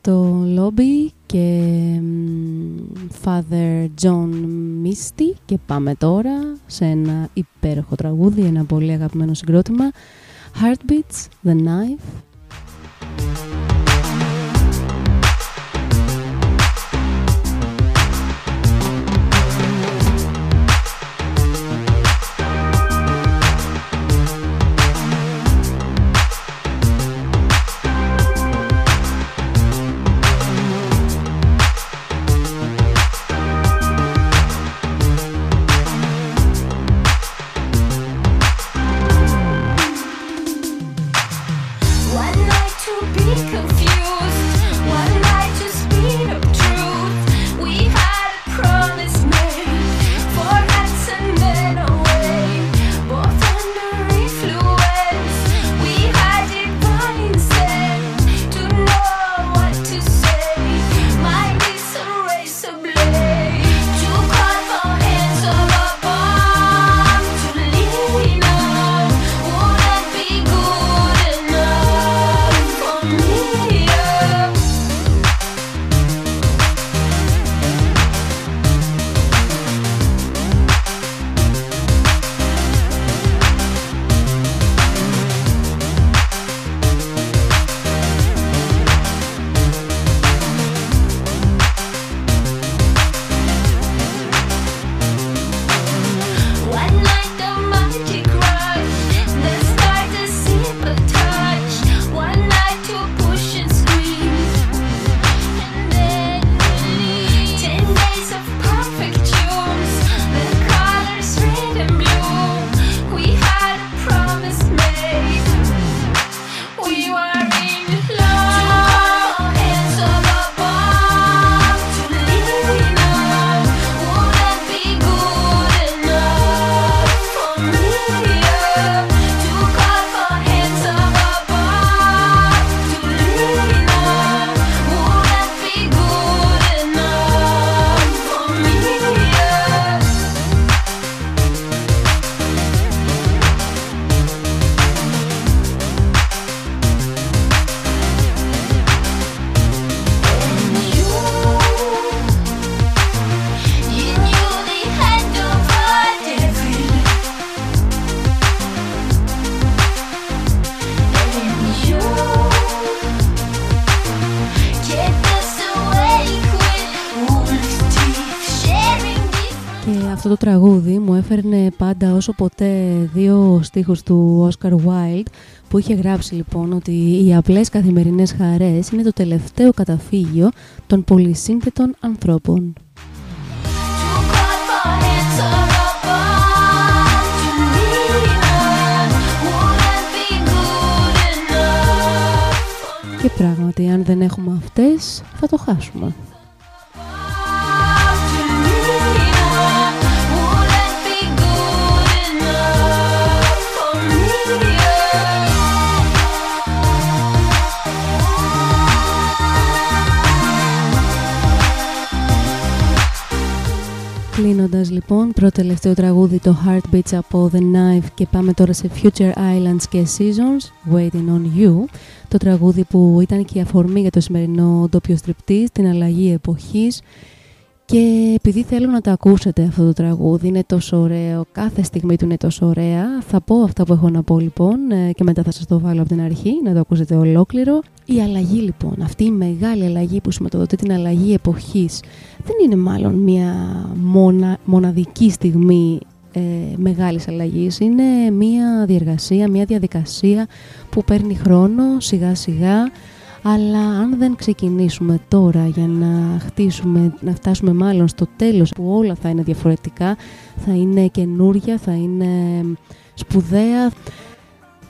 το λόμπι και Father John Misty. Και πάμε τώρα σε ένα υπέροχο τραγούδι, ένα πολύ αγαπημένο συγκρότημα. Heartbeats, The Knife. Τραγούδι μου έφερνε πάντα όσο ποτέ δύο στίχους του Oscar Wilde που είχε γράψει λοιπόν ότι οι απλές καθημερινές χαρές είναι το τελευταίο καταφύγιο των πολυσύνθετων ανθρώπων. Και πράγματι, αν δεν έχουμε αυτές, θα το χάσουμε. Κλείνοντας λοιπόν, πρώτο τελευταίο τραγούδι το Heartbeats από The Knife και πάμε τώρα σε Future Islands και Seasons, Waiting on You. Το τραγούδι που ήταν και η αφορμή για το σημερινό ντόπιο στριπτής, την αλλαγή εποχής και επειδή θέλω να το ακούσετε αυτό το τραγούδι, είναι τόσο ωραίο, κάθε στιγμή του είναι τόσο ωραία. Θα πω αυτά που έχω να πω λοιπόν ε, και μετά θα σας το βάλω από την αρχή, να το ακούσετε ολόκληρο. Η αλλαγή λοιπόν, αυτή η μεγάλη αλλαγή που σηματοδοτεί την αλλαγή εποχής, δεν είναι μάλλον μια μονα, μοναδική στιγμή ε, μεγάλης αλλαγής. Είναι μια διεργασία, μια διαδικασία που παίρνει χρόνο σιγά σιγά αλλά αν δεν ξεκινήσουμε τώρα για να χτίσουμε, να φτάσουμε μάλλον στο τέλος που όλα θα είναι διαφορετικά, θα είναι καινούρια, θα είναι σπουδαία,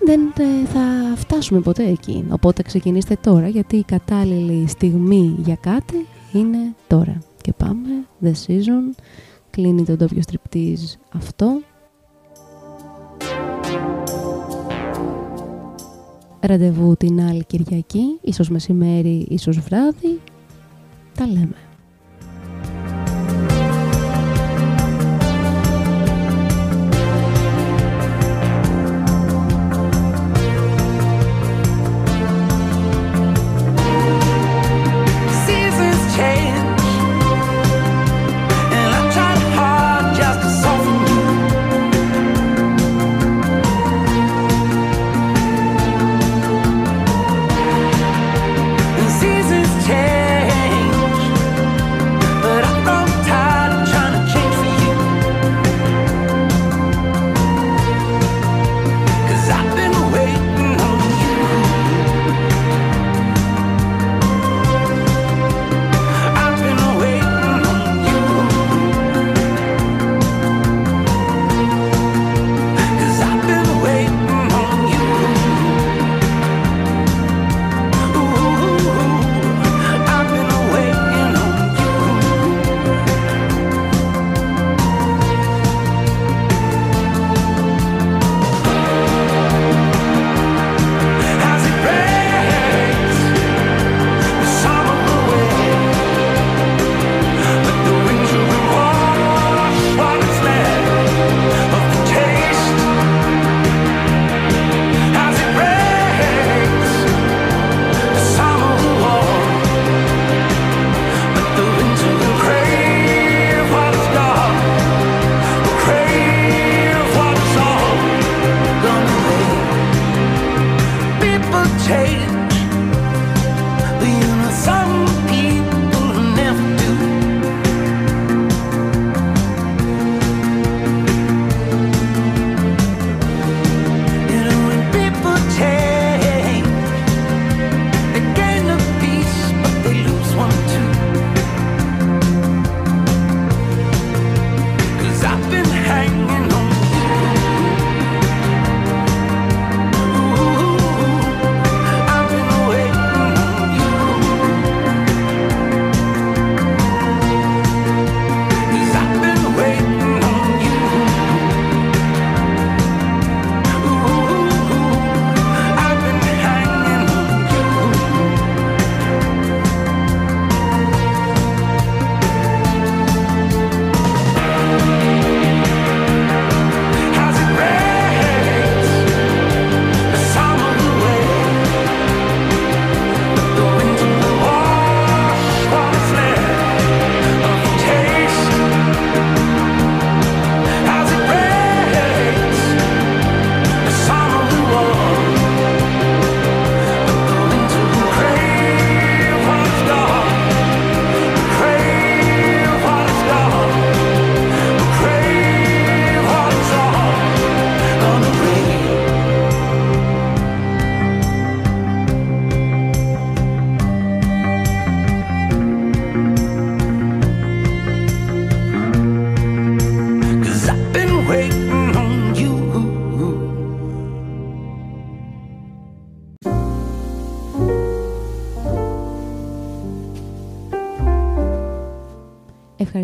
δεν ε, θα φτάσουμε ποτέ εκεί. Οπότε ξεκινήστε τώρα γιατί η κατάλληλη στιγμή για κάτι είναι τώρα. Και πάμε, The Season, κλείνει το ντόπιο στριπτίζ αυτό. Ραντεβού την άλλη Κυριακή, ίσως μεσημέρι, ίσως βράδυ. Τα λέμε.